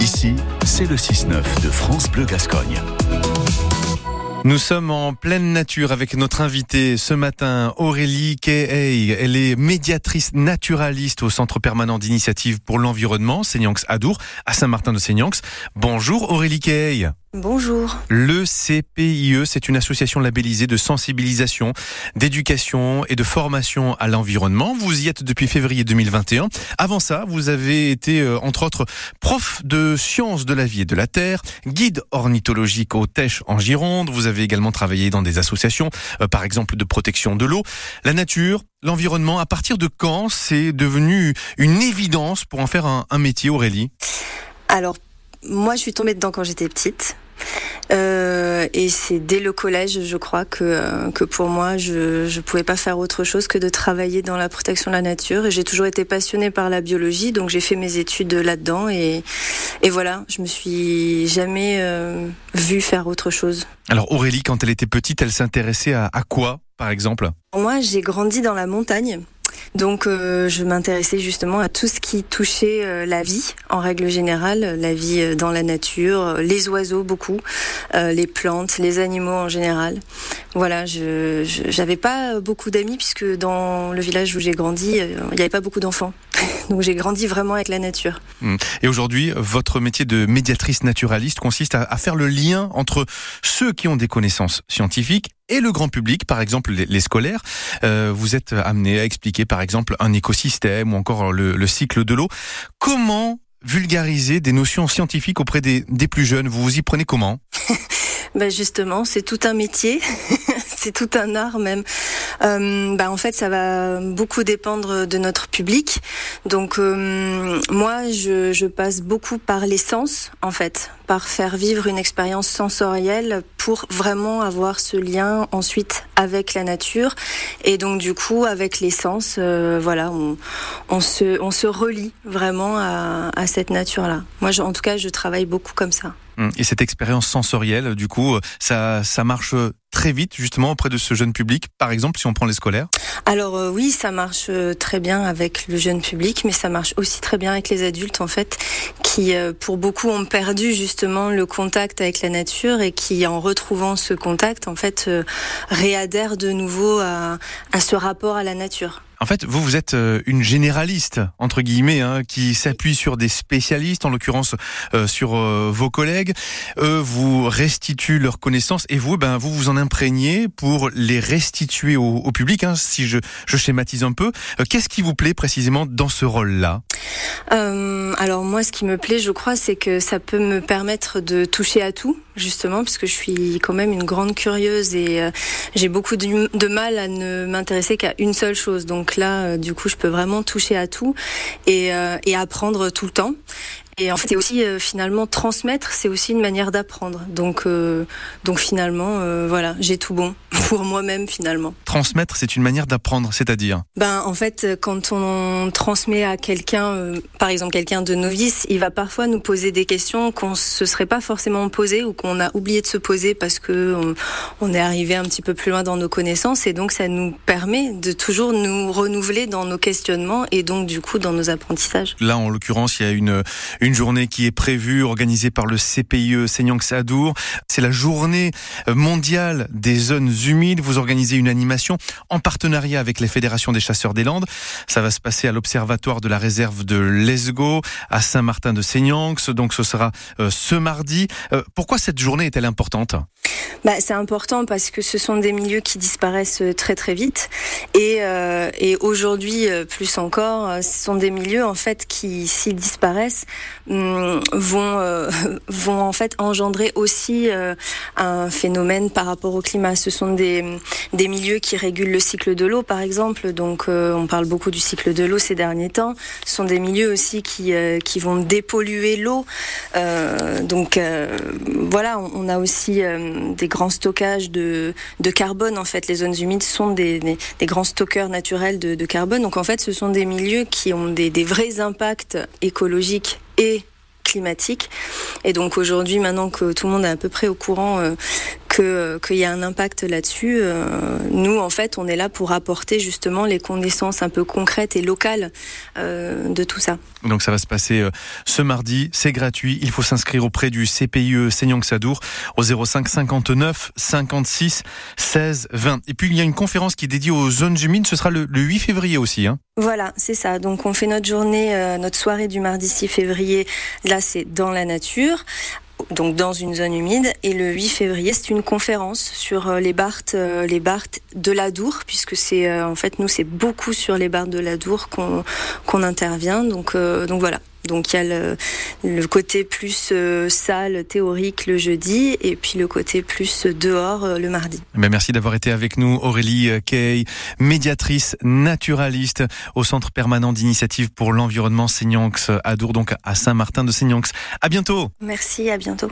Ici, c'est le 6-9 de France Bleu Gascogne. Nous sommes en pleine nature avec notre invitée ce matin, Aurélie Kehey. Elle est médiatrice naturaliste au Centre permanent d'initiative pour l'environnement, Seignax Adour, à Saint-Martin de Seignax. Bonjour Aurélie Kehey. Bonjour. Le CPIE, c'est une association labellisée de sensibilisation, d'éducation et de formation à l'environnement. Vous y êtes depuis février 2021. Avant ça, vous avez été, euh, entre autres, prof de sciences de la vie et de la terre, guide ornithologique au Tèche en Gironde. Vous avez également travaillé dans des associations, euh, par exemple de protection de l'eau. La nature, l'environnement, à partir de quand c'est devenu une évidence pour en faire un, un métier, Aurélie? Alors, moi, je suis tombée dedans quand j'étais petite. Euh, et c'est dès le collège, je crois, que, euh, que pour moi, je ne pouvais pas faire autre chose que de travailler dans la protection de la nature. Et j'ai toujours été passionnée par la biologie, donc j'ai fait mes études là-dedans. Et, et voilà, je me suis jamais euh, vue faire autre chose. Alors Aurélie, quand elle était petite, elle s'intéressait à, à quoi, par exemple? Moi, j'ai grandi dans la montagne. Donc euh, je m'intéressais justement à tout ce qui touchait euh, la vie en règle générale, la vie euh, dans la nature, les oiseaux beaucoup, les plantes, les animaux en général. Voilà, je j'avais pas beaucoup d'amis puisque dans le village où j'ai grandi, il n'y avait pas beaucoup d'enfants. Donc j'ai grandi vraiment avec la nature. Mmh. Et aujourd'hui, votre métier de médiatrice naturaliste consiste à, à, faire le lien entre ceux qui ont des connaissances scientifiques et le grand public, par exemple les, les scolaires. Euh, vous êtes amené à expliquer par exemple un écosystème ou encore le, le cycle de l'eau. Comment vulgariser des notions scientifiques auprès des, des plus jeunes? Vous vous y prenez comment? Ben Justement, c'est tout un métier. c'est tout un art même. Euh, bah en fait, ça va beaucoup dépendre de notre public. Donc euh, moi, je, je, passe beaucoup par les sens, en fait, par faire vivre une expérience sensorielle pour vraiment avoir ce lien ensuite avec la nature. Et donc du coup, avec les sens, euh, voilà, on, on, se, on se relie vraiment à, à cette nature-là. Moi, je, en tout cas, je travaille beaucoup comme ça. Et cette expérience sensorielle, du coup, ça, ça marche très vite justement auprès de ce jeune public, par exemple si on prend les scolaires Alors euh, oui, ça marche euh, très bien avec le jeune public, mais ça marche aussi très bien avec les adultes en fait, qui euh, pour beaucoup ont perdu justement le contact avec la nature et qui en retrouvant ce contact en fait euh, réadhèrent de nouveau à, à ce rapport à la nature. En fait, vous, vous êtes une généraliste, entre guillemets, hein, qui s'appuie sur des spécialistes, en l'occurrence euh, sur euh, vos collègues. Eux vous restituent leurs connaissances et vous, ben, vous vous en imprégnez pour les restituer au, public, hein, si je, je, schématise un peu. Euh, Qu'est-ce qui vous plaît précisément dans ce rôle-là? Euh, Alors moi, ce qui me plaît, je crois, c'est que ça peut me permettre de toucher à tout, justement, parce que je suis quand même une grande curieuse et euh, j'ai beaucoup de, mal à ne m'intéresser qu'à une seule chose. Donc là, euh, du coup, je peux vraiment toucher à tout et apprendre tout le temps. Et en fait, c'est aussi euh, finalement transmettre, c'est aussi une manière d'apprendre. Donc, euh, donc finalement, euh, voilà, j'ai tout bon pour moi-même finalement. Transmettre, c'est une manière d'apprendre, c'est-à-dire Ben, en fait, quand on transmet à quelqu'un, euh, par exemple quelqu'un de novice, il va parfois nous poser des questions qu'on se serait pas forcément posées ou qu'on a oublié de se poser parce que on, on est arrivé un petit peu plus loin dans nos connaissances et donc ça nous permet de toujours nous renouveler dans nos questionnements et donc du coup dans nos apprentissages. Là, en l'occurrence, il y a une une journée qui est prévue, organisée par le CPIE Seignang Sadour. C'est la journée mondiale des zones humides. Vous organisez une animation en partenariat avec les fédérations des chasseurs des Landes. Ça va se passer à l'observatoire de la réserve de l'Esgo, à Saint-Martin de Seignax. Donc ce sera euh, ce mardi. Euh, pourquoi cette journée est-elle importante? Bah, c'est important parce que ce sont des milieux qui disparaissent très très vite et, euh, et aujourd'hui plus encore, ce sont des milieux en fait qui s'ils disparaissent vont euh, vont en fait engendrer aussi euh, un phénomène par rapport au climat. Ce sont des des milieux qui régulent le cycle de l'eau par exemple. Donc euh, on parle beaucoup du cycle de l'eau ces derniers temps. Ce sont des milieux aussi qui euh, qui vont dépolluer l'eau. Euh, donc voilà, on, on, a aussi des grands stockages de, de carbone. En fait, les zones humides sont des, des, des grands stockeurs naturels de, de, carbone. Donc en fait, ce sont des milieux qui ont des, des vrais impacts écologiques et climatiques. Et donc aujourd'hui, maintenant que tout le monde est à peu près au courant euh, que qu'il y a un impact là-dessus. nous, en fait, on est là pour apporter justement les connaissances un peu concrètes et locales de tout ça. Donc ça va se passer ce mardi, c'est gratuit. Il faut s'inscrire auprès du CPIE Seignang Sadour au 05 59 56 16 20. Et puis il y a une conférence qui est dédiée aux zones humides, ce sera le, 8 février aussi. Hein. Voilà, c'est ça. Donc on fait notre journée, euh, notre soirée du mardi 6 février. Là, c'est dans la nature donc dans une zone humide. Et le 8 février, c'est une conférence sur euh, les barthes, euh, les barthes de l'Adour, puisque c'est en fait nous c'est beaucoup sur les barthes de l'Adour qu'on qu'on intervient. Donc donc voilà. Donc il y a le, côté plus euh, salle, théorique le jeudi, et puis le côté plus dehors euh, le mardi. Ben merci d'avoir été avec nous, Aurélie euh, Kay, médiatrice naturaliste au Centre permanent d'initiative pour l'environnement Seignax à Dour, donc à Saint-Martin de Seignax. À bientôt. Merci, à bientôt.